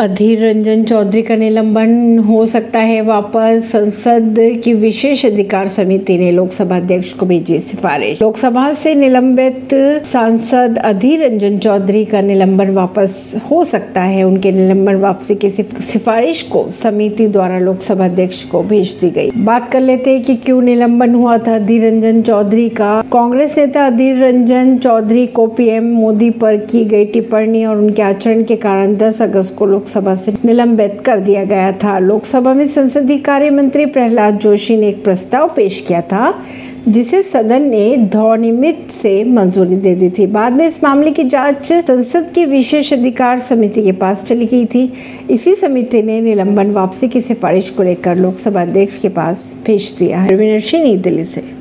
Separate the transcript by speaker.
Speaker 1: अधीर रंजन चौधरी का निलंबन हो सकता है। वापस संसद की विशेष अधिकार समिति ने लोकसभा अध्यक्ष को भेजी सिफारिश। लोकसभा से निलंबित सांसद अधीर रंजन चौधरी का निलंबन वापस हो सकता है। उनके निलंबन वापसी की सिफारिश को समिति द्वारा लोकसभा अध्यक्ष को भेज दी गई। बात कर लेते हैं कि क्यों निलंबन हुआ था अधीर रंजन चौधरी का। कांग्रेस नेता अधीर रंजन चौधरी को पीएम मोदी पर की गई टिप्पणी और उनके आचरण के कारण दस अगस्त को लोकसभा से निलंबित कर दिया गया था। लोकसभा में संसदीय कार्य मंत्री प्रहलाद जोशी ने एक प्रस्ताव पेश किया था, जिसे सदन ने ध्वनिमित से मंजूरी दे दी थी। बाद में इस मामले की जाँच संसद की विशेष अधिकार समिति के पास चली गई थी। इसी समिति ने निलंबन वापसी की सिफारिश को लेकर लोकसभा अध्यक्ष के पास भेज दिया है। नई दिल्ली से।